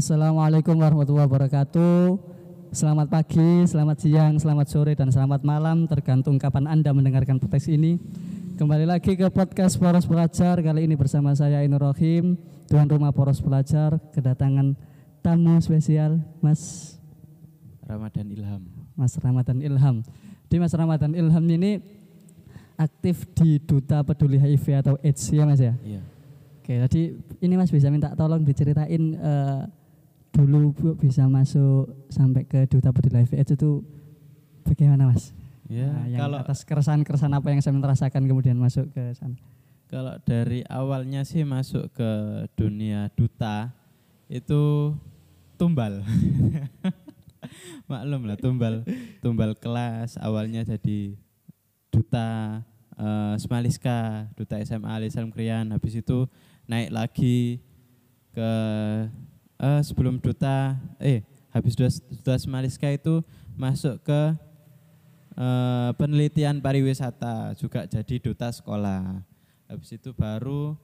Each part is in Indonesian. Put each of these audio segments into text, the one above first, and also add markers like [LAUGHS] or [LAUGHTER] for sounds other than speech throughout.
Assalamualaikum warahmatullahi wabarakatuh. Selamat pagi, selamat siang, selamat sore, dan selamat malam tergantung kapan Anda mendengarkan podcast ini. Kembali lagi ke podcast Poros Pelajar kali ini bersama saya Inur Rohim, Tuan Rumah Poros Pelajar, kedatangan tamu spesial Mas Ramadan Ilham. Mas Ramadan Ilham. Di Mas Ramadan Ilham ini aktif di Duta Peduli HIV atau AIDS ya Mas ya? Iya. Oke, tadi ini Mas bisa minta tolong diceritain eh, dulu Bu, bisa masuk sampai ke Duta Peduli HIV AIDS itu bagaimana Mas? Ya, Nah, yang kalau atas keresahan-keresahan apa yang saya merasakan kemudian masuk ke sana. kalau dari awalnya sih masuk ke dunia duta itu tumbal. [LAUGHS] Maklum lah tumbal tumbal kelas awalnya jadi duta eh, Smaliska, duta SMA Al Islam Krian, habis itu naik lagi ke eh, sebelum duta eh habis duta, duta Smaliska itu masuk ke eh, penelitian pariwisata juga jadi duta sekolah. Habis itu baru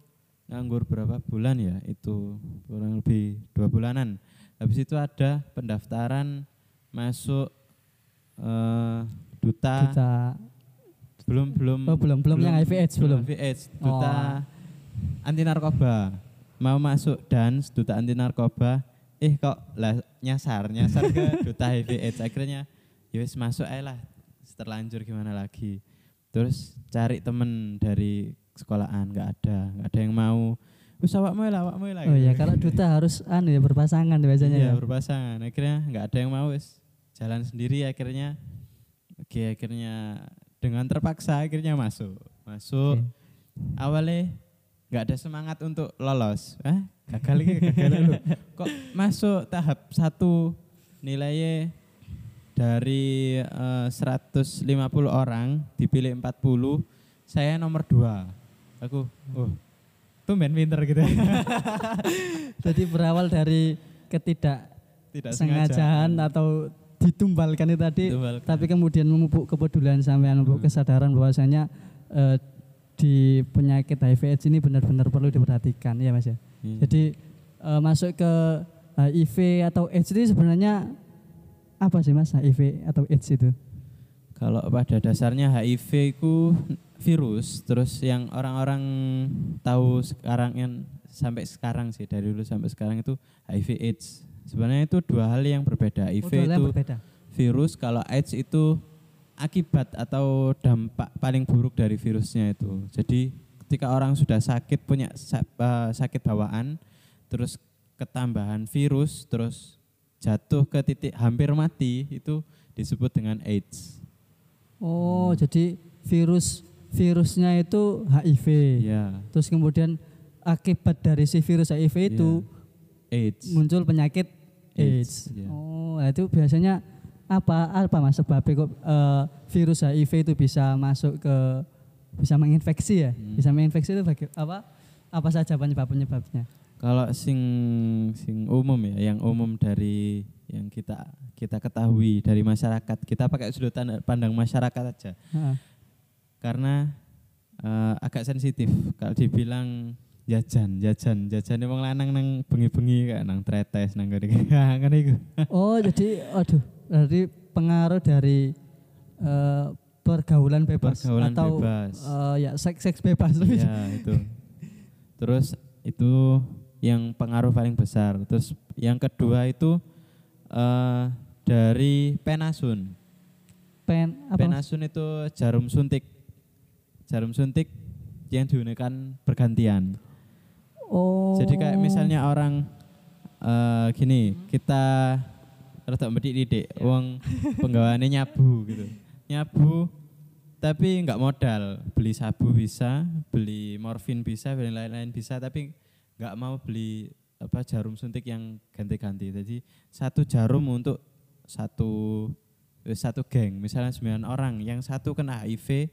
nganggur berapa bulan ya? Itu kurang lebih dua bulanan. Habis itu ada pendaftaran masuk eh, duta, Duta belum belum Oh, belum, belum yang HIV AIDS, belum? HIV AIDS, duta Oh. anti narkoba. Mau masuk dance duta anti narkoba, eh kok lah nyasar, nyasar ke [LAUGHS] duta HIV AIDS. Akhirnya ya wis masuk aja lah. Terlanjur gimana lagi. Terus cari temen dari sekolahan nggak ada, nggak ada yang mau. Wis awakmu lah, awakmu lah. Oh ya, kalau duta harus anu ya berpasangan biasanya Iya, ya. berpasangan. Akhirnya nggak ada yang mau wis jalan sendiri akhirnya. Oke, akhirnya dengan terpaksa akhirnya masuk. Masuk. Oke. Awalnya nggak ada semangat untuk lolos. Hah? Gagal lagi, gagal lu. Kok masuk tahap satu nilainya dari eh, 150 orang dipilih 40, saya nomor dua. Aku, oh, tumben pinter gitu. [LAUGHS] Jadi berawal dari ketidak Tidak sengajaan sengaja. atau ditumbalkan itu tadi Ditumbalkan. tapi kemudian memupuk kepedulian sampean memupuk Hmm. kesadaran bahwasanya eh, di penyakit HIV AIDS ini benar-benar perlu diperhatikan ya Mas ya. Iya. Jadi eh, masuk ke HIV atau AIDS ini sebenarnya apa sih Mas HIV atau AIDS itu? Kalau pada dasarnya HIV itu virus, terus yang orang-orang tahu sekarang yang sampai sekarang sih dari dulu sampai sekarang itu HIV AIDS. Sebenarnya itu dua hal yang berbeda. HIV Oh, itu berbeda. virus, kalau AIDS itu akibat atau dampak paling buruk dari virusnya itu. Jadi ketika orang sudah sakit punya eh, sakit bawaan, terus ketambahan virus, terus jatuh ke titik hampir mati itu disebut dengan AIDS. Oh, jadi virus virusnya itu HIV. Ya, Terus kemudian akibat dari si virus HIV itu AIDS. muncul penyakit AIDS. AIDS, iya. Oh, nah itu biasanya apa apa mas sebabnya kok eh, virus HIV itu bisa masuk ke bisa menginfeksi ya? Hmm. Bisa menginfeksi itu bagi, apa apa saja penyebab penyebabnya? Kalau sing sing umum ya, yang umum dari yang kita kita ketahui dari masyarakat, kita pakai sudut pandang masyarakat aja. Heeh. Karena eh, agak sensitif kalau dibilang jajan, jajan, jajan wong lanang nang bengi-bengi kayak nang tretes nang ngene [LAUGHS] kan iku. Oh, jadi aduh, berarti pengaruh dari eh, pergaulan bebas Pergaulan atau bebas. eh, ya seks seks bebas Iya, itu. Terus itu yang pengaruh paling besar. Terus yang kedua itu eh dari penasun. Pen apa? Penasun itu jarum suntik. Jarum suntik yang digunakan bergantian. Oh. Jadi kayak misalnya orang eh gini, kita rada mendidik uang penggawaannya nyabu gitu. Nyabu tapi nggak modal, beli sabu bisa, beli morfin bisa, beli lain-lain bisa, tapi nggak mau beli apa jarum suntik yang ganti-ganti. Jadi satu jarum untuk satu eh, satu geng, misalnya 9 orang, yang satu kena HIV,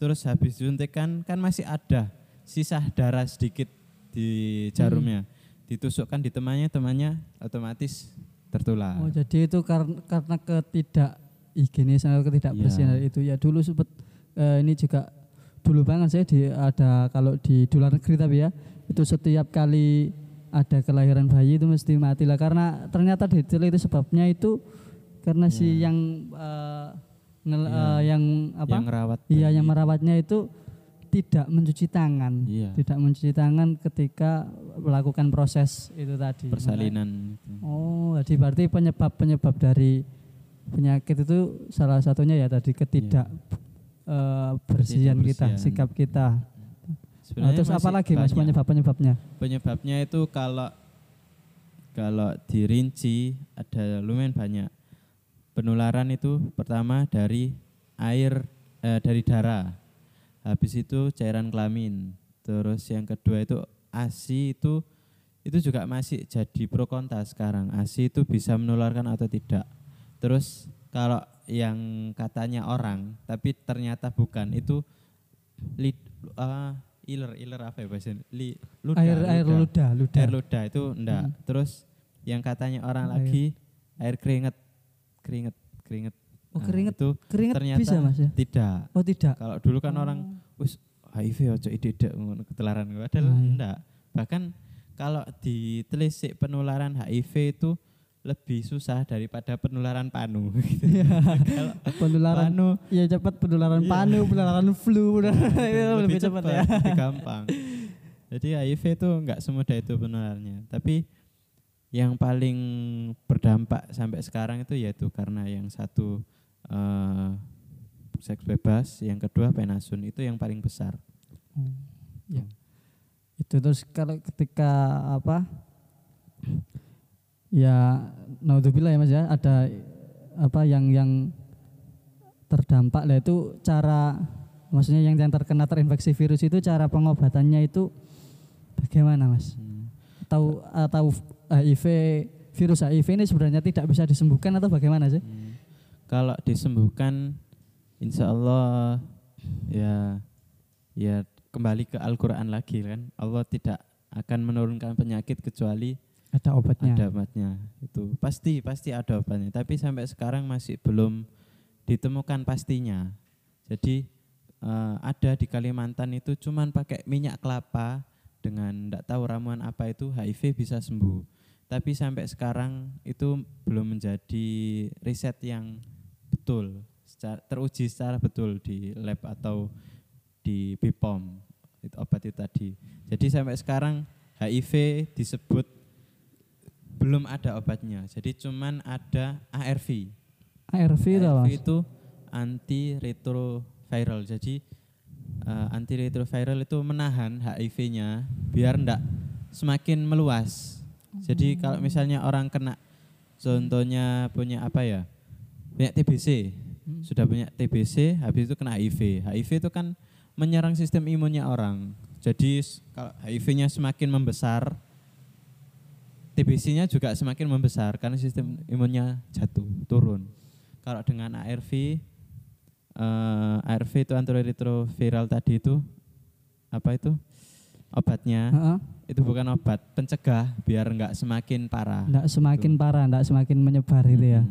terus habis disuntikan kan masih ada sisa darah sedikit di jarumnya, ditusukkan di temannya, temannya otomatis tertular. Oh, jadi itu karena karena ketidak higienisan atau ketidakbersihan Iya. itu ya dulu sempat eh, ini juga dulu banget saya di ada kalau di luar negeri tapi ya itu setiap kali ada kelahiran bayi itu mesti mati lah karena ternyata detail itu sebabnya itu karena si yang eh, ngel- Iya. eh, yang apa Yang ngerawat. iya yang merawatnya itu tidak mencuci tangan Iya. tidak mencuci tangan ketika melakukan proses itu tadi Persalinan. itu. oh jadi berarti penyebab penyebab dari penyakit itu salah satunya ya tadi ketidak eh, bersihan kita sikap kita Nah, terus apa lagi mas penyebab penyebabnya Penyebabnya itu kalau kalau dirinci ada lumayan banyak. Penularan itu pertama dari air eh, dari darah. Habis itu cairan kelamin. Terus yang kedua itu ASI itu itu juga masih jadi pro kontra sekarang. ASI itu bisa menularkan atau tidak. Terus kalau yang katanya orang tapi ternyata bukan itu lid, ah, iler iler apa ya bahasa li, ludah, air air ludah ludah air ludah itu enggak Hmm. terus yang katanya orang Air. lagi air keringet keringet keringet oh Nah, keringet itu keringet ternyata bisa mas ya tidak oh tidak kalau dulu kan orang wis HIV ojo ide ngono ketularan padahal Ah, iya. enggak bahkan kalau ditelisik penularan HIV itu lebih susah daripada penularan panu [LAUGHS] gitu. Kalau penularan panu ya cepat penularan Iya. panu penularan flu [LAUGHS] penularan itu lebih cepat ya lebih gampang. Jadi HIV itu enggak semudah itu penularannya. Tapi yang paling berdampak sampai sekarang itu yaitu karena yang satu eh, seks bebas, yang kedua penasun itu yang paling besar. ya. itu terus kalau ketika apa ya naudzubillah ya mas ya ada apa yang yang terdampak lah itu cara maksudnya yang yang terkena terinfeksi virus itu cara pengobatannya itu bagaimana mas Hmm. tahu atau HIV virus HIV ini sebenarnya tidak bisa disembuhkan atau bagaimana sih Hmm. Kalau disembuhkan, insya Allah ya ya kembali ke Al-Quran lagi kan. Allah tidak akan menurunkan penyakit kecuali ada obatnya ada obatnya. Itu pasti pasti ada obatnya. Tapi sampai sekarang masih belum ditemukan pastinya. Jadi eh, ada di Kalimantan itu cuman pakai minyak kelapa dengan tidak tahu ramuan apa itu HIV bisa sembuh. Tapi sampai sekarang itu belum menjadi riset yang betul, secara, teruji secara betul di lab atau di BPOM itu obat itu tadi. Jadi sampai sekarang HIV disebut belum ada obatnya. Jadi cuman ada ARV. ARV ARV itu antiretroviral. Jadi eh, antiretroviral itu menahan HIV-nya biar ndak semakin meluas. Jadi kalau misalnya orang kena contohnya punya apa ya? Punya TBC. Sudah punya TBC, habis itu kena HIV. HIV itu kan menyerang sistem imunnya orang. Jadi kalau HIV-nya semakin membesar, TBC-nya juga semakin membesar karena sistem imunnya jatuh, turun. Kalau dengan ARV, eh, ARV itu antiretroviral tadi itu apa itu obatnya? Heeh. Itu bukan obat, pencegah biar nggak semakin parah. Nggak semakin parah, nggak semakin menyebar gitu ya.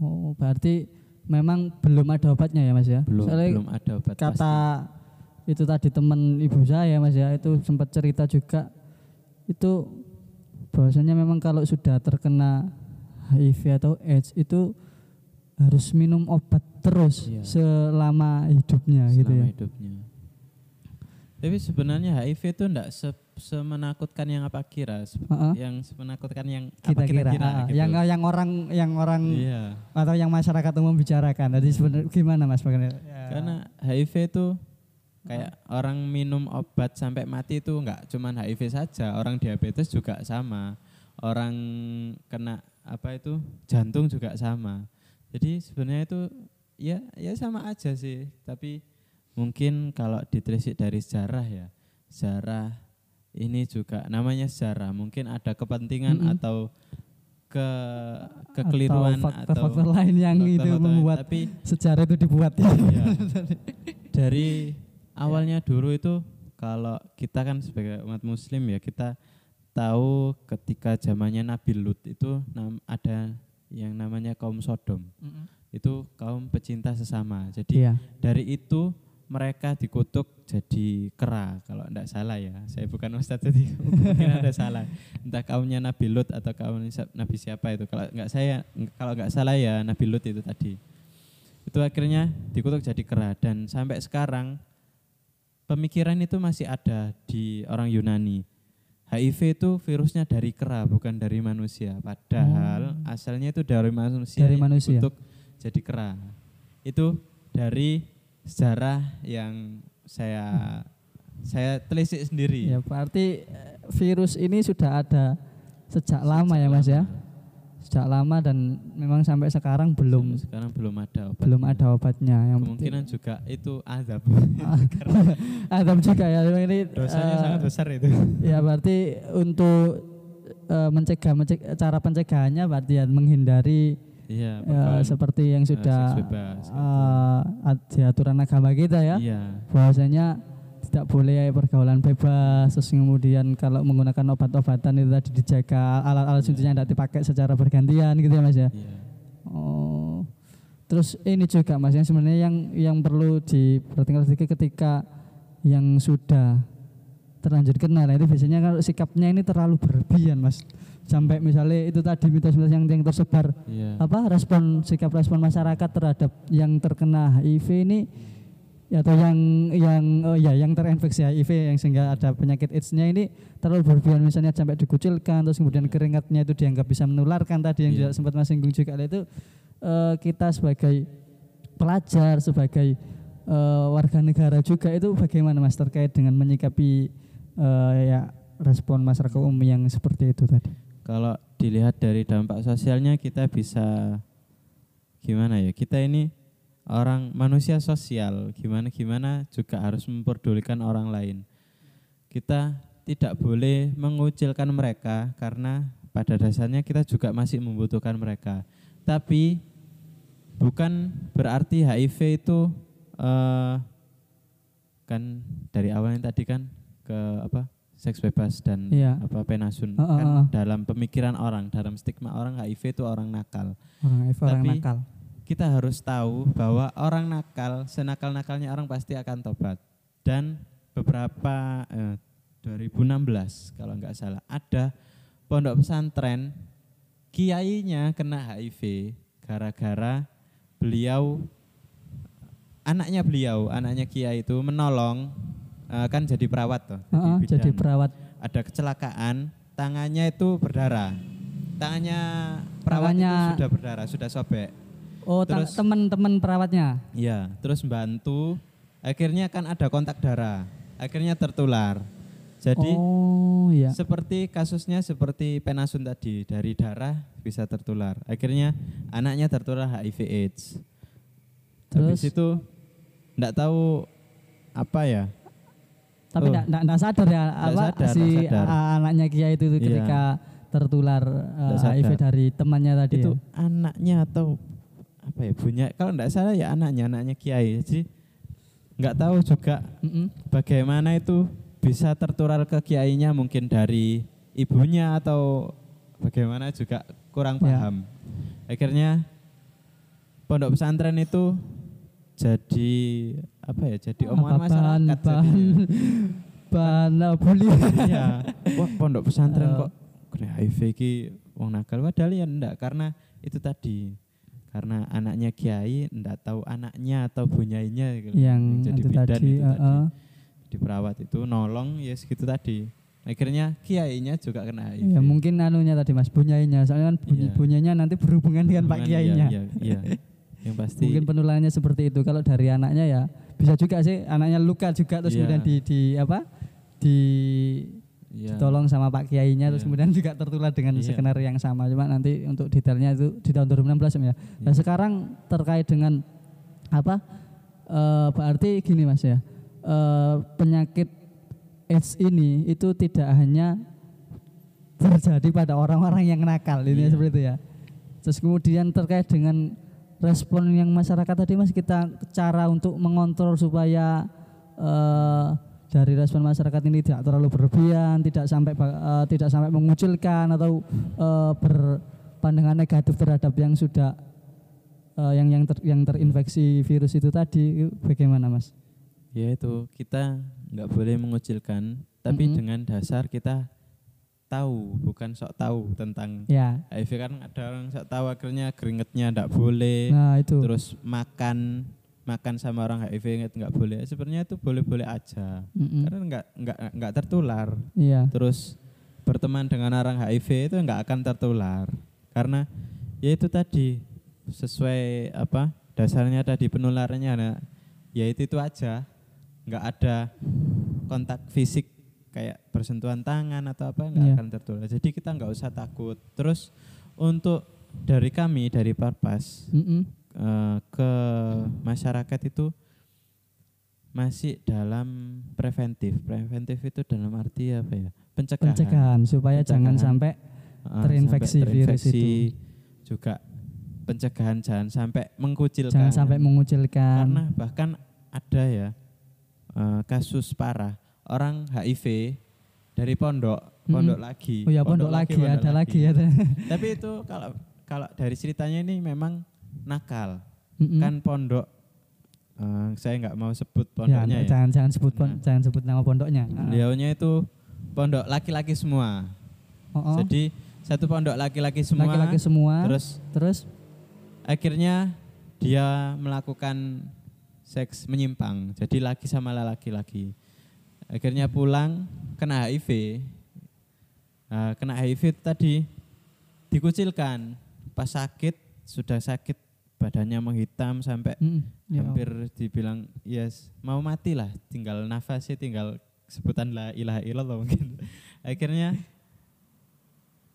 Oh, berarti memang belum ada obatnya ya Mas ya? belum Soalnya belum ada obat kata itu tadi teman ibu saya Mas ya, itu sempat cerita juga itu bahwasanya memang kalau sudah terkena HIV atau AIDS itu harus minum obat terus Iya. selama hidupnya pasti gitu selama ya. hidupnya. Tapi sebenarnya HIV itu enggak se- semenakutkan yang apa kira, Heeh. yang semenakutkan yang Kita apa kira, kira-kira ah, gitu. yang yang orang yang orang Iya. atau yang masyarakat umum bicarakan. Jadi sebenarnya gimana Mas bagaimana? Ya. Karena HIV itu kayak orang minum obat sampai mati itu enggak cuman HIV saja, orang diabetes juga sama. Orang kena apa itu jantung juga sama. Jadi sebenarnya itu ya ya sama aja sih, tapi mungkin kalau ditelisik dari sejarah ya, sejarah ini juga namanya sejarah, mungkin ada kepentingan Mm-mm. atau ke kekeliruan atau atau, faktor-faktor lain yang itu faktor-faktor lain. membuat tapi sejarah itu dibuat ya. Iya. [LAUGHS] dari awalnya dulu itu kalau kita kan sebagai umat muslim ya kita tahu ketika zamannya Nabi Lut itu ada yang namanya kaum Sodom itu kaum pecinta sesama jadi Iya. dari itu mereka dikutuk jadi kera kalau tidak salah ya. Saya bukan ustadz jadi [LAUGHS] mungkin ada salah. Entah kaumnya Nabi Lut atau kaum Nabi siapa itu. Kalau nggak saya kalau nggak salah ya Nabi Lut itu tadi. Itu akhirnya dikutuk jadi kera dan sampai sekarang pemikiran itu masih ada di orang Yunani. HIV itu virusnya dari kera bukan dari manusia. Padahal Hmm. asalnya itu dari manusia. Dari manusia. dikutuk jadi kera. Itu dari sejarah yang saya saya telisik sendiri. Ya, berarti eh, virus ini sudah ada sejak lama ya Mas ya. Sejak lama dan memang sampai sekarang belum Sekarang belum ada obat. belum ada obatnya. Yang Kemungkinan juga itu azab. [LAUGHS] Adam juga ya ini Dosanya eh, sangat besar itu. Ya berarti untuk eh, mencegah, menceg- cara pencegahannya berarti ya menghindari Iya, ya, seperti yang eh, sudah seks bebas, gitu. di aturan agama kita ya. Iya. bahwasanya tidak boleh pergaulan bebas terus kemudian kalau menggunakan obat-obatan itu tadi dijaga alat-alat suntiknya tidak dipakai secara bergantian gitu ya mas ya Iya. oh terus ini juga mas yang sebenarnya yang yang perlu diperhatikan sedikit ketika yang sudah terlanjur kenal nah itu biasanya kalau sikapnya ini terlalu berlebihan mas sampai misalnya itu tadi mitos-mitos yang, yang tersebar Iya. apa respon sikap respon masyarakat terhadap yang terkena HIV ini atau yang yang oh ya yang terinfeksi HIV yang sehingga ada penyakit AIDS-nya ini terlalu berlebihan misalnya sampai dikucilkan terus kemudian keringatnya itu dianggap bisa menularkan tadi yang Iya. juga sempat Mas singgung juga itu eh, kita sebagai pelajar sebagai eh, warga negara juga itu bagaimana Mas terkait dengan menyikapi eh, ya respon masyarakat umum yang seperti itu tadi. Kalau dilihat dari dampak sosialnya kita bisa gimana ya? Kita ini orang manusia sosial, gimana gimana juga harus memperdulikan orang lain. Kita tidak boleh mengucilkan mereka karena pada dasarnya kita juga masih membutuhkan mereka. Tapi bukan berarti HIV itu eh, kan dari awal yang tadi kan ke apa seks bebas dan Iya. apa penasun Heeh, kan heeh. dalam pemikiran orang dalam stigma orang HIV itu orang nakal Orang HIV orang Tapi- nakal. kita harus tahu bahwa orang nakal senakal-nakalnya orang pasti akan tobat dan beberapa eh, 2016 kalau nggak salah ada pondok pesantren kiainya kena HIV gara-gara beliau anaknya beliau anaknya kiai itu menolong eh, kan jadi perawat tuh Heeh, bidan. jadi perawat ada kecelakaan tangannya itu berdarah tangannya perawat Tangannya- itu sudah berdarah sudah sobek Oh, Terus- teman-teman perawatnya. Iya, terus bantu. Akhirnya kan ada kontak darah. Akhirnya tertular. Jadi oh, iya. seperti kasusnya seperti penasun tadi dari darah bisa tertular. Akhirnya anaknya tertular HIV AIDS. Habis Terus itu enggak tahu apa ya? Tapi oh. enggak sadar ya Nggak apa sadar, si nggak sadar. anaknya Kiai itu Iya. ketika tertular eh, Nggak sadar. HIV dari temannya tadi. itu ya? anaknya atau apa ya punya kalau enggak salah ya anaknya anaknya kiai. Jadi enggak tahu juga Mm-mm. bagaimana itu bisa tertular ke kiainya mungkin dari ibunya atau bagaimana juga kurang Ya. paham. Akhirnya pondok pesantren itu jadi apa ya? Jadi omongan Apa, masyarakat bahan, bahan, jadinya. bahan bully. Iya. Wah, pondok pesantren Eh. kok kena HIV ki wong nakal padahal ya enggak karena itu tadi karena anaknya kiai enggak tahu anaknya atau bunyainya gitu. yang jadi itu bidan tadi. itu eh, tadi eh. di perawat itu nolong ya segitu tadi akhirnya kiainya juga kena HIV Ya mungkin anunya tadi Mas bunyainya. Soalnya kan bunyi Iya. bunyainya nanti berhubungan dengan Pak Hubungan, Kiainya. iya, iya, iya. yang pasti Mungkin penularannya seperti itu. Kalau dari anaknya ya bisa juga sih anaknya luka juga terus Iya. kemudian di, di apa? di iya. tolong sama Pak Kiainya terus Iya. kemudian juga tertular dengan Iya. skenario yang sama. Cuma nanti untuk detailnya itu di tahun 2016 ya. Nah, Iya. sekarang terkait dengan apa? eh, berarti gini Mas ya. eh, penyakit AIDS ini itu tidak hanya terjadi pada orang-orang yang nakal ini Iya. seperti itu ya. Terus kemudian terkait dengan respon yang masyarakat tadi Mas kita cara untuk mengontrol supaya eh, dari respon masyarakat ini tidak terlalu berlebihan, tidak sampai eh, tidak sampai mengucilkan atau eh, berpandangan negatif terhadap yang sudah eh, yang yang ter- yang terinfeksi virus itu tadi bagaimana Mas? Ya itu kita nggak boleh mengucilkan, tapi Mm-mm. dengan dasar kita tahu, bukan sok tahu tentang Ya. HIV kan ada orang sok tahu akhirnya keringetnya nggak boleh, Nah, itu. terus makan makan sama orang HIV inget nggak boleh. Sebenarnya itu boleh-boleh aja, Mm-mm. karena nggak nggak nggak tertular. Iya. Terus berteman dengan orang HIV itu nggak akan tertular, karena ya itu tadi sesuai apa dasarnya tadi penularannya, nah, ya itu itu aja, nggak ada kontak fisik kayak bersentuhan tangan atau apa nggak Iya. akan tertular. Jadi kita nggak usah takut. Terus untuk dari kami dari Parpas Mm-mm. eh, ke masyarakat itu masih dalam preventif. Preventif itu dalam arti apa ya? Pencegahan. Pencegahan supaya jangan Pencegahan. sampai terinfeksi sampai virus terinfeksi. itu. Juga pencegahan jangan sampai mengkucilkan. jangan sampai mengucilkan. Karena bahkan ada ya eh, kasus parah orang HIV dari pondok, Mm-mm. pondok lagi. oh ya pondok, lagi, pondok ada lagi ya. [LAUGHS] Tapi itu kalau kalau dari ceritanya ini memang nakal. Mm-mm. Kan pondok eh, saya nggak mau sebut ya, pondoknya ya. jangan jangan sebut pon- Nah. jangan sebut nama pondoknya. Ah. Beliaunya itu pondok laki-laki semua. Oh, oh. Jadi satu pondok laki-laki semua. laki-laki semua. Terus terus akhirnya dia melakukan seks menyimpang. Jadi laki sama laki-laki. Akhirnya pulang kena HIV. Nah, kena HIV tadi dikucilkan. Pas sakit sudah sakit badannya menghitam sampai mm, ya, hampir dibilang yes mau mati lah tinggal nafasnya tinggal sebutan la ilaha illallah mungkin [LAUGHS] akhirnya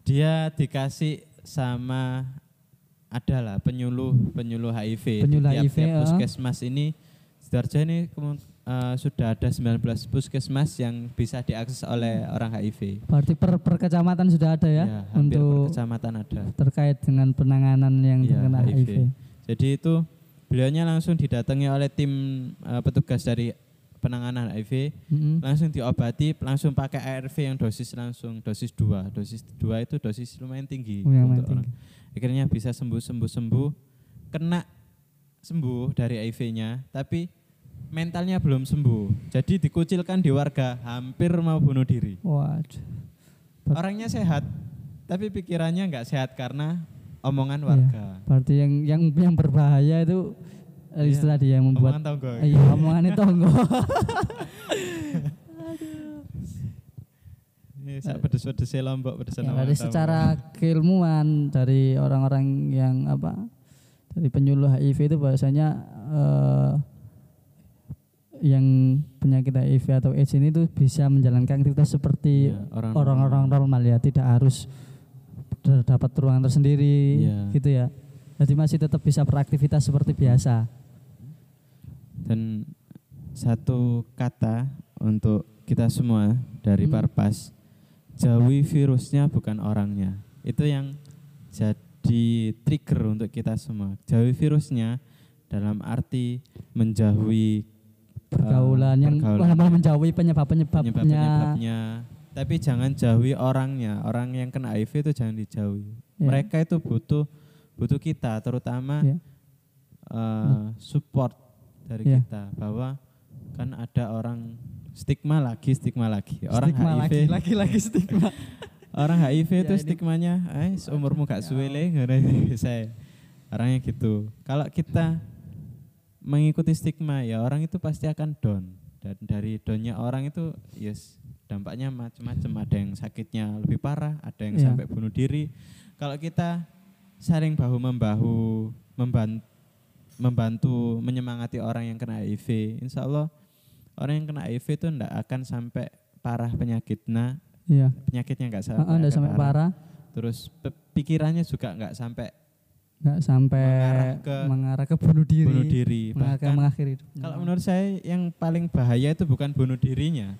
dia dikasih sama adalah penyuluh penyuluh HIV Penyuluh di tiap, HIV, tiap puskesmas ini Sidoarjo ini eh, sudah ada 19 puskesmas yang bisa diakses oleh orang HIV Berarti per, per kecamatan sudah ada ya, per untuk kecamatan ada terkait dengan penanganan yang Iya, terkena HIV. HIV. Jadi itu beliaunya langsung didatangi oleh tim eh, petugas dari penanganan HIV, Mm-mm. langsung diobati, langsung pakai ARV yang dosis langsung dosis 2. Dosis 2 itu dosis lumayan tinggi Oh, untuk orang. Akhirnya bisa sembuh sembuh sembuh, kena sembuh dari HIV-nya, tapi mentalnya belum sembuh. Jadi dikucilkan di warga, hampir mau bunuh diri. Waduh. Orangnya sehat, tapi pikirannya nggak sehat karena omongan Iya. warga. Berarti yang yang yang berbahaya itu eh, Iya, istilah dia yang membuat Omongan tonggo. Eh, iya omongan itu tonggo. [LAUGHS] Ini sak pedes-pedesnya lombok pedes Ya, dari secara keilmuan dari orang-orang yang apa dari penyuluh HIV itu bahwasanya eh, yang penyakit HIV atau AIDS ini tuh bisa menjalankan aktivitas seperti Iya, orang orang-orang normal ya, tidak harus dapat ruangan tersendiri Iya. gitu ya. Jadi masih tetap bisa beraktivitas seperti biasa. dan satu kata untuk kita semua dari Hmm. Parpas jauhi virusnya bukan orangnya itu yang jadi trigger untuk kita semua jauhi virusnya dalam arti menjauhi Pergaulan yang malah menjauhi penyebab-penyebabnya. penyebab-penyebabnya. Tapi jangan jauhi orangnya. Orang yang kena HIV itu jangan dijauhi. Ya. mereka itu butuh butuh kita terutama Ya. eh, support dari Ya. kita. Bahwa kan ada orang stigma lagi stigma lagi. Orang stigma HIV lagi lagi lagi stigma. [LAUGHS] orang HIV Ya, itu stigmanya eh umurmu gak Ya suwe le ngono. [LAUGHS] Saya orangnya gitu. Kalau kita mengikuti stigma ya orang itu pasti akan down. Dan dari downnya orang itu yes dampaknya macam-macam ada yang sakitnya lebih parah ada yang Iya. sampai bunuh diri. Kalau kita saling bahu membahu membantu membantu menyemangati orang yang kena HIV insya Allah orang yang kena HIV itu tidak akan sampai parah penyakitnya. Iya. penyakitnya nggak sampai, sampai parah, terus pe- pikirannya juga nggak sampai nggak sampai Mengarah ke- mengarah ke bunuh diri, bunuh diri mengarah ke bahkan mengakhiri hidup. kalau menurut saya yang paling bahaya itu bukan bunuh dirinya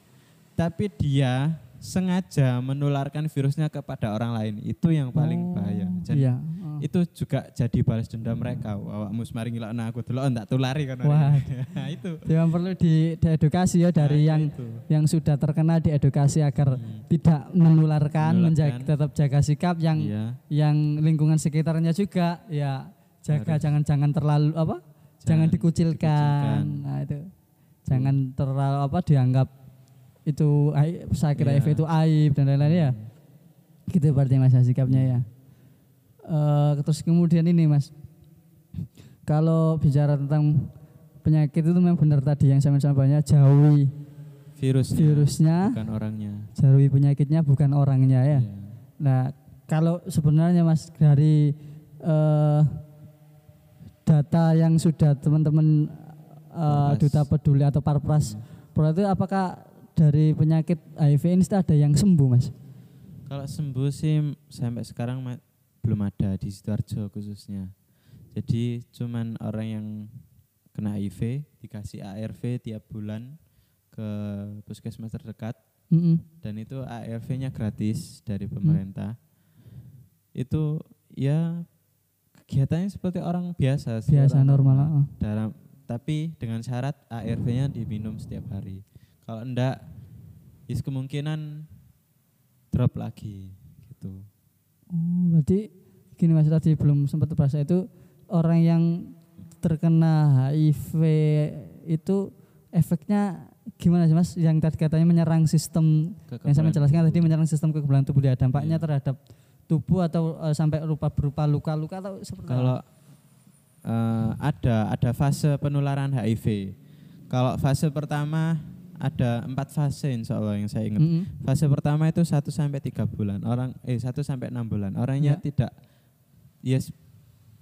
tapi dia sengaja menularkan virusnya kepada orang lain itu yang paling Oh, bahaya jadi Iya. Oh. itu juga jadi balas dendam mereka awakmu semari ngelakna aku dulu tak tulari kan Wah. [LAUGHS] nah, itu Memang perlu di, diedukasi ya dari Nah, yang itu. yang sudah terkena diedukasi agar Hmm. tidak menularkan, menjaga Menularkan. tetap jaga sikap yang Iya. yang lingkungan sekitarnya juga ya jaga Harus. jangan jangan terlalu apa? Jangan, Jangan dikucilkan. dikucilkan. Nah, itu. Jangan terlalu apa dianggap itu sakit Iya. HIV itu aib dan lain-lain ya. Gitu berarti Mas ya sikapnya ya. Eh, terus kemudian ini Mas. Kalau bicara tentang penyakit itu memang benar tadi yang saya sampaikan jauhi Virusnya, virusnya, bukan orangnya. jauhi penyakitnya bukan orangnya ya. Iya. Nah, kalau sebenarnya Mas dari eh, data yang sudah teman-teman eh, Parpras. duta peduli atau parpras, berarti apakah dari penyakit HIV ini ada yang sembuh, Mas? Kalau sembuh sih sampai sekarang belum ada di Sidoarjo khususnya. Jadi cuman orang yang kena HIV dikasih ARV tiap bulan ke puskesmas terdekat Mm-mm. dan itu ARV-nya gratis dari Hmm. pemerintah. Itu ya kegiatannya seperti orang biasa, Biasa normal. Dalam tapi dengan syarat ARV-nya diminum setiap hari. Kalau enggak, is kemungkinan drop lagi gitu. Oh, berarti gini Mas tadi belum sempat bahasa itu orang yang terkena HIV itu efeknya gimana sih Mas? Yang tadi katanya menyerang sistem yang saya Kekebalan menjelaskan tadi tubuh. menyerang sistem kekebalan tubuh ya dampaknya Iya. terhadap tubuh atau eh, sampai rupa berupa luka-luka atau seperti Kalau apa? eh, ada ada fase penularan HIV. Kalau fase pertama ada empat fase insya Allah yang saya ingat. Mm-mm. Fase pertama itu 1 sampai tiga bulan. Orang eh 1 sampai enam bulan. Orangnya Ya. tidak yes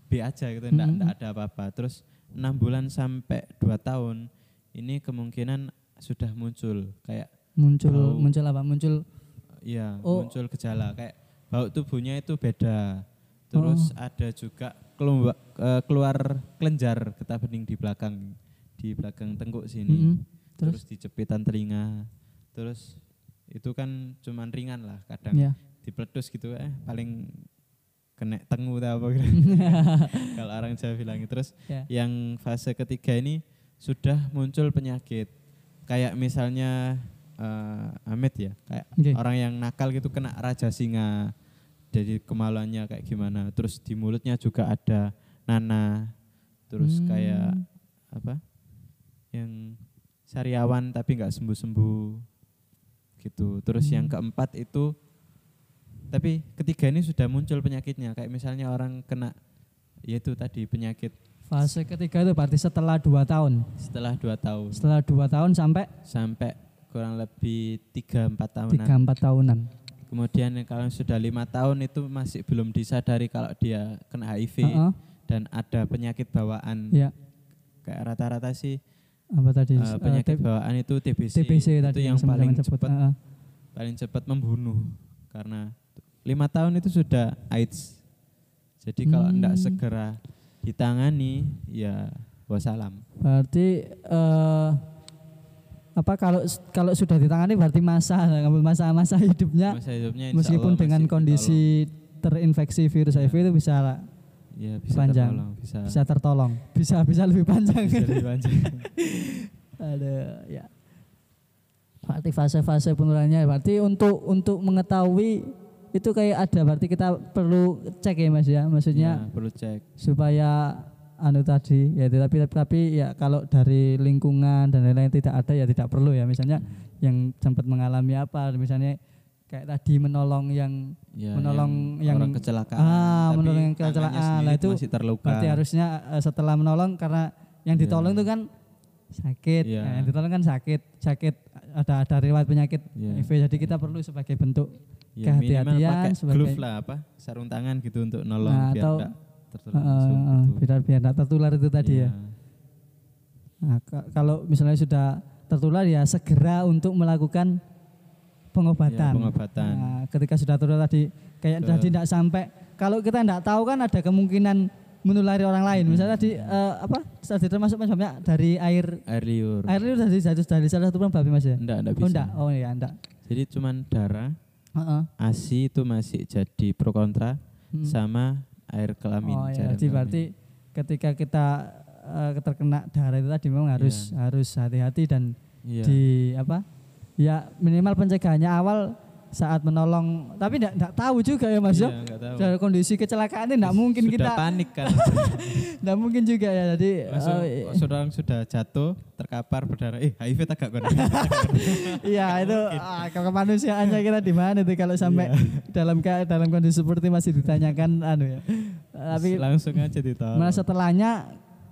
B aja gitu, enggak, Mhm. enggak ada apa-apa. Terus enam bulan sampai dua tahun ini kemungkinan sudah muncul kayak muncul bau. muncul apa? Muncul ya Oh. muncul gejala kayak bau tubuhnya itu beda. Terus Oh. ada juga keluar, keluar kelenjar getah bening di belakang di belakang tengkuk sini. Mm-mm. Terus, terus di cepitan telinga. Terus itu kan cuman ringan lah kadang ya. dipeletus gitu eh paling kena tengu atau apa gitu. [LAUGHS] Kalau orang Jawa bilang terus Ya. yang fase ketiga ini sudah muncul penyakit kayak misalnya eh, Amit ya kayak Oke. orang yang nakal gitu kena raja singa jadi kemaluannya kayak gimana terus di mulutnya juga ada nana terus Hmm. kayak apa yang sariawan tapi nggak sembuh sembuh gitu terus yang Hmm. keempat itu tapi ketiga ini sudah muncul penyakitnya kayak misalnya orang kena yaitu tadi penyakit Fase ketiga itu berarti setelah dua tahun. setelah dua tahun Setelah dua tahun sampai sampai kurang lebih tiga empat tahunan tiga empat tahunan. kemudian yang kalau sudah lima tahun itu masih belum disadari kalau dia kena HIV Heeh, dan ada penyakit bawaan ya. kayak rata-rata sih Apa tadi? Eh, penyakit T- bawaan itu TBC, TBC itu tadi yang sama-sama paling cepat Heeh. paling cepat membunuh karena lima tahun itu sudah AIDS jadi kalau Hmm. tidak segera ditangani ya wassalam Berarti eh, apa kalau kalau sudah ditangani berarti masa masa-masa hidupnya masa hidupnya Ya, meskipun Allah dengan kondisi terinfeksi virus HIV itu bisa. Ya bisa panjang. tertolong, bisa bisa tertolong, bisa bisa lebih panjang. bisa lebih panjang [LAUGHS] Ada ya. Berarti fase-fase penularannya berarti untuk untuk mengetahui itu kayak ada berarti kita perlu cek ya Mas ya. Maksudnya Ya, perlu cek supaya anu tadi ya tapi tapi, tapi ya kalau dari lingkungan dan lain-lain tidak ada ya tidak perlu ya misalnya yang sempat mengalami apa misalnya kayak tadi menolong yang Ya, menolong yang, orang kecelakaan ah tapi menolong yang kecelakaan lah itu masih terluka berarti harusnya eh, setelah menolong karena yang Ya. ditolong itu kan sakit Ya. Nah, yang ditolong kan sakit sakit ada ada riwayat penyakit Ya. HIV jadi kita perlu sebagai bentuk ya, kehati-hatian pakai sebagai- glove lah apa sarung tangan gitu untuk nolong Nah, biar atau- tertular langsung gitu. biar biar tidak tertular itu tadi ya Iya. Nah, ka- kalau misalnya sudah tertular ya segera untuk melakukan pengobatan. Ya, pengobatan. Nah, ketika sudah tertular tadi kayak Betul. tadi tidak sampai kalau kita tidak tahu kan ada kemungkinan menulari orang lain. Misalnya tadi eh, apa? Tadi termasuk penyebabnya dari air air liur air itu dari dari, dari salah satu penyebab Mas ya? enggak enggak Oh bisa enggak. Oh iya enggak. jadi cuman darah Heeh. ASI itu masih jadi pro kontra Hmm. sama air kelamin Oh ya, cairan jadi berarti ketika kita eh, terkena darah itu tadi memang harus harus hati-hati dan Iya. di apa ya minimal pencegahannya awal saat menolong tapi enggak tahu juga ya Mas Iya, ya. Dari kondisi kecelakaan ini enggak mungkin sudah kita panik kan. [LAUGHS] enggak mungkin juga ya. Jadi Langsung eh, seorang sudah jatuh, terkapar berdarah. Eh, HIV tak gak [LAUGHS] iya itu ah, kemanusiaannya kita di mana itu kalau sampai dalam ke- dalam kondisi seperti masih ditanyakan anu ya. Tapi langsung aja ditolong. Nah setelahnya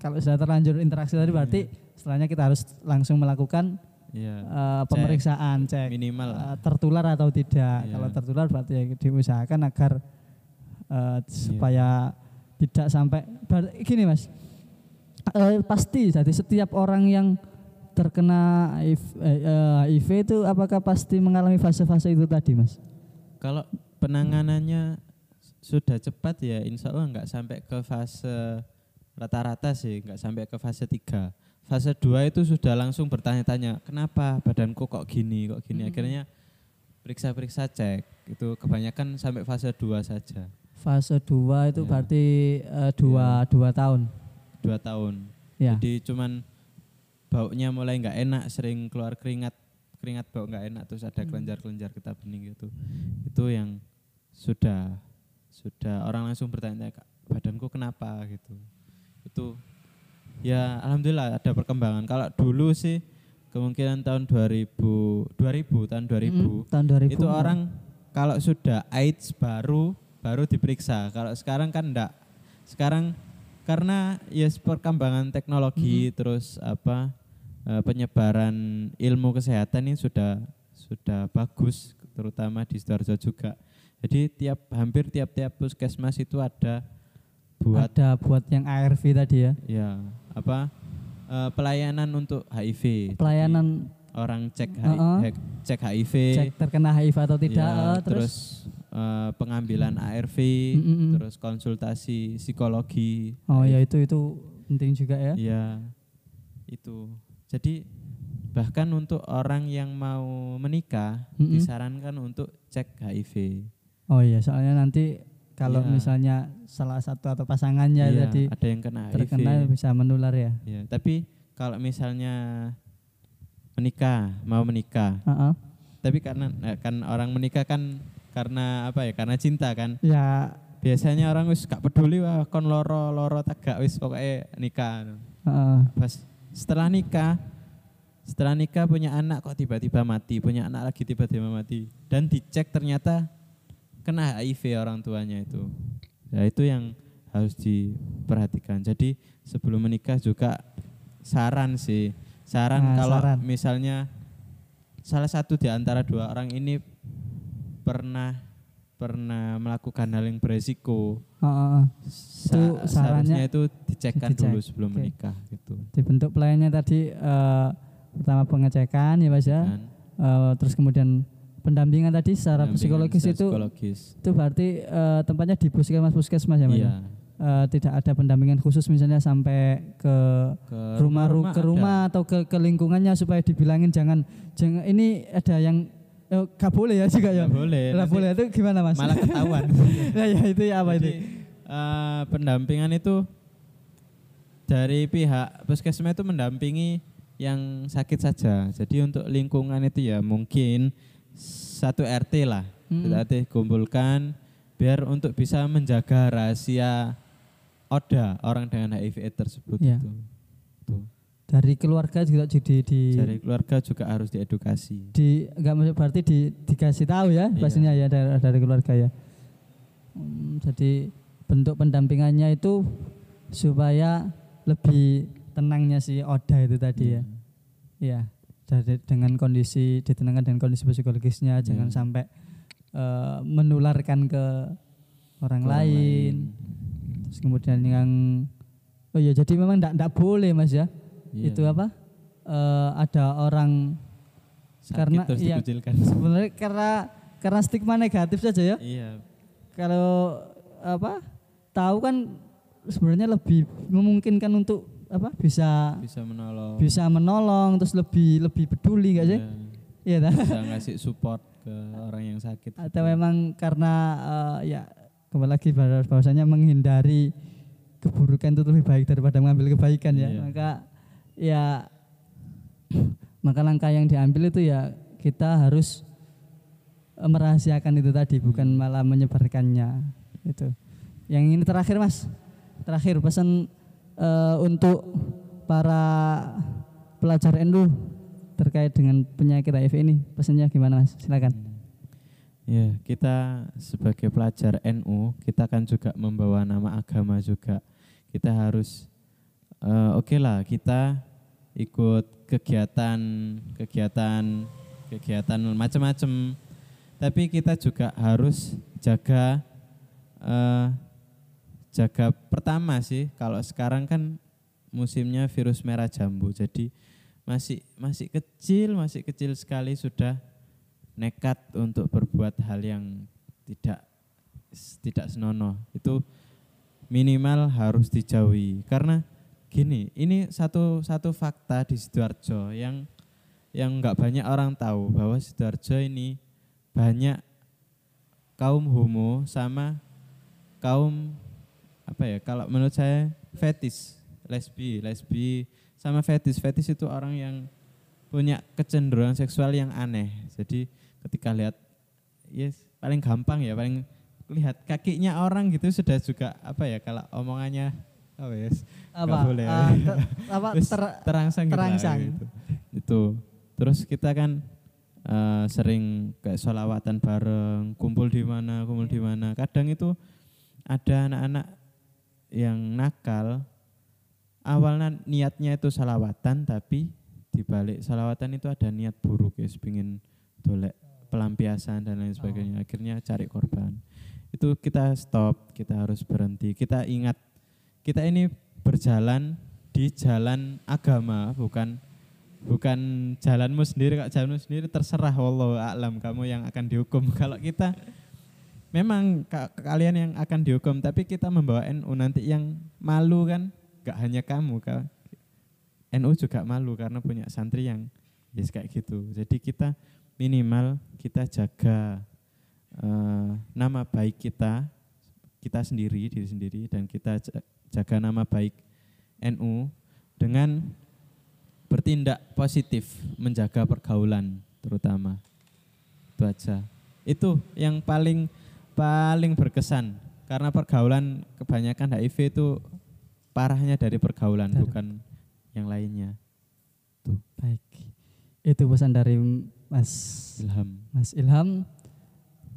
kalau sudah terlanjur interaksi tadi berarti setelahnya kita harus langsung melakukan Iya. eh, pemeriksaan cek Minimal lah. eh, tertular atau tidak. Iya. Kalau tertular berarti ya diusahakan agar eh, supaya tidak sampai gini mas. Eh, pasti jadi setiap orang yang terkena HIV, eh, HIV itu apakah pasti mengalami fase-fase itu tadi mas? Kalau penanganannya sudah cepat ya insya Allah nggak sampai ke fase rata-rata sih nggak sampai ke fase 3 fase 2 itu sudah langsung bertanya-tanya kenapa badanku kok gini kok gini? Akhirnya periksa-periksa cek. Itu kebanyakan sampai fase 2 saja. Fase 2 itu Iya. berarti eh, dua dua tahun. dua tahun. Ya. jadi cuman baunya mulai nggak enak sering keluar keringat keringat bau nggak enak terus ada kelenjar-kelenjar getah bening gitu. Itu yang sudah sudah orang langsung bertanya "Kak, badanku kenapa? gitu. Itu ya alhamdulillah ada perkembangan kalau dulu sih kemungkinan tahun 2000 2000 tahun 2000 Mm, tahun 2000. itu orang kalau sudah AIDS baru baru diperiksa. Kalau sekarang kan enggak. Sekarang karena ya perkembangan teknologi terus apa eh, penyebaran ilmu kesehatan ini sudah sudah bagus terutama di Sidoarjo juga. Jadi tiap hampir tiap-tiap puskesmas itu ada buat ada buat yang ARV tadi ya. ya apa eh, pelayanan untuk HIV. Jadi Pelayanan orang cek Heeh. HIV, cek HIV cek terkena HIV atau tidak Ya, terus terus, eh, pengambilan ARV, Mm-mm. terus konsultasi psikologi. oh ya itu itu penting juga ya. Iya. Itu. Jadi bahkan untuk orang yang mau menikah Mm-mm. disarankan untuk cek HIV. Oh iya soalnya nanti kalau Iya. misalnya salah satu atau pasangannya Iya, tadi ada yang kena HIV. terkena bisa menular ya. Iya, tapi kalau misalnya menikah, mau menikah, Heeh. tapi karena eh, kan orang menikah kan karena apa ya? Karena cinta kan. Ya biasanya orang wis gak peduli wah kon loro loro tagak wis pokoknya nikah heeh. pas setelah nikah setelah nikah punya anak kok tiba-tiba mati punya anak lagi tiba-tiba mati dan dicek ternyata kena HIV orang tuanya itu ya itu yang harus diperhatikan jadi sebelum menikah juga saran sih saran Nah, kalau saran. misalnya salah satu di antara dua orang ini pernah pernah melakukan hal yang beresiko Heeh. sa- Itu sarannya itu dicekkan dicek. dulu sebelum Oke. menikah gitu Dibentuk pelayannya tadi eh, pertama pengecekan ya Mas ya. Eh, terus kemudian pendampingan tadi secara Pendampingan psikologis secara itu psikologis. itu berarti eh, tempatnya di puskesmas puskesmas ya Mas. ya? iya Eh, tidak ada pendampingan khusus misalnya sampai ke ke rumah ru- ke ada. rumah atau ke, ke lingkungannya supaya dibilangin jangan jangan ini ada yang eh, gak boleh ya juga ya. Nggak boleh nanti boleh itu gimana Mas? malah ketahuan [LAUGHS] ya, ya itu ya apa Jadi, itu? eh, pendampingan itu dari pihak puskesmas itu mendampingi yang sakit saja jadi untuk lingkungan itu ya mungkin satu RT lah Mm-mm. berarti kumpulkan biar untuk bisa menjaga rahasia ODA orang dengan HIV tersebut Iya. itu. Tuh. Dari keluarga juga jadi di Dari keluarga juga harus diedukasi. di enggak maksud berarti di, dikasih tahu ya Iya. pastinya ya dari, dari keluarga ya. Hmm, jadi bentuk pendampingannya itu supaya lebih tenangnya si Oda itu tadi ya. Hmm. Iya. Jadi dengan kondisi ditenangkan dengan kondisi psikologisnya Iya. jangan sampai eh, menularkan ke orang, orang lain. Terus kemudian yang oh iya jadi memang enggak boleh Mas ya. Iya. Itu apa? Eh, ada orang Sakit karena- terus iya. sebenarnya karena karena stigma negatif saja ya. iya. Kalau apa? Tahu kan sebenarnya lebih memungkinkan untuk apa? Bisa Bisa menolong. bisa menolong terus lebih lebih peduli enggak sih? Iya. Iya dah. Bisa ngasih support ke orang yang sakit. Atau memang karena eh, ya kembali lagi bahwa- bahwasanya menghindari keburukan itu lebih baik daripada mengambil kebaikan ya. Iya. Maka ya maka langkah yang diambil itu ya kita harus eh, merahasiakan itu tadi bukan malah menyebarkannya itu yang ini terakhir mas terakhir pesan eh, untuk para pelajar NU terkait dengan penyakit HIV ini pesannya gimana mas silakan Ya, kita sebagai pelajar NU, kita kan juga membawa nama agama juga. Kita harus eh, oke lah, kita ikut kegiatan kegiatan kegiatan macam-macam. Tapi kita juga harus jaga eh, jaga pertama sih. Kalau sekarang kan musimnya virus merah jambu, jadi masih masih kecil, masih kecil sekali sudah nekat untuk berbuat hal yang tidak tidak senonoh itu minimal harus dijauhi karena gini ini satu satu fakta di sidoarjo yang yang nggak banyak orang tahu bahwa sidoarjo ini banyak kaum homo sama kaum apa ya kalau menurut saya fetis lesbi lesbi sama fetis. Fetis itu orang yang punya kecenderungan seksual yang aneh. Jadi ketika lihat yes paling gampang ya paling lihat kakinya orang gitu sudah juga apa ya kalau omongannya oh yes apa? boleh. Ah, ter- apa ter- terangsang, gitu terangsang. gitu. itu. Terus kita kan eh, sering kayak sholawatan bareng kumpul di mana kumpul di mana. Kadang itu ada anak-anak yang nakal awalnya niatnya itu salawatan tapi di balik salawatan itu ada niat buruk ya pingin dolek pelampiasan dan lain sebagainya. Akhirnya cari korban. Itu kita stop kita harus berhenti. Kita ingat kita ini berjalan di jalan agama bukan bukan jalanmu sendiri. Kalau jalanmu sendiri terserah wallahu a'lam kamu yang akan dihukum. [LAUGHS] Kalau kita memang ka- kalian yang akan dihukum tapi kita membawa NU nanti yang malu kan? Gak hanya kamu Kak. NU juga malu karena punya santri yang yes kayak gitu. Jadi kita minimal kita jaga eh, nama baik kita kita sendiri diri sendiri dan kita ja- jaga nama baik NU dengan bertindak positif menjaga pergaulan terutama. Itu aja. Itu yang paling paling berkesan. Karena pergaulan kebanyakan HIV itu parahnya dari pergaulan bukan yang lainnya. Baik. Itu pesan dari Mas ilham. Mas Ilham.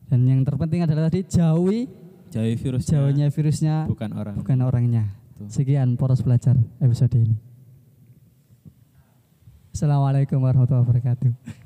Dan yang terpenting adalah tadi jauhi jauhi virusnya. jauhnya virusnya bukan orang. bukan orangnya. Tuh. sekian poros belajar episode ini. Assalamualaikum warahmatullahi wabarakatuh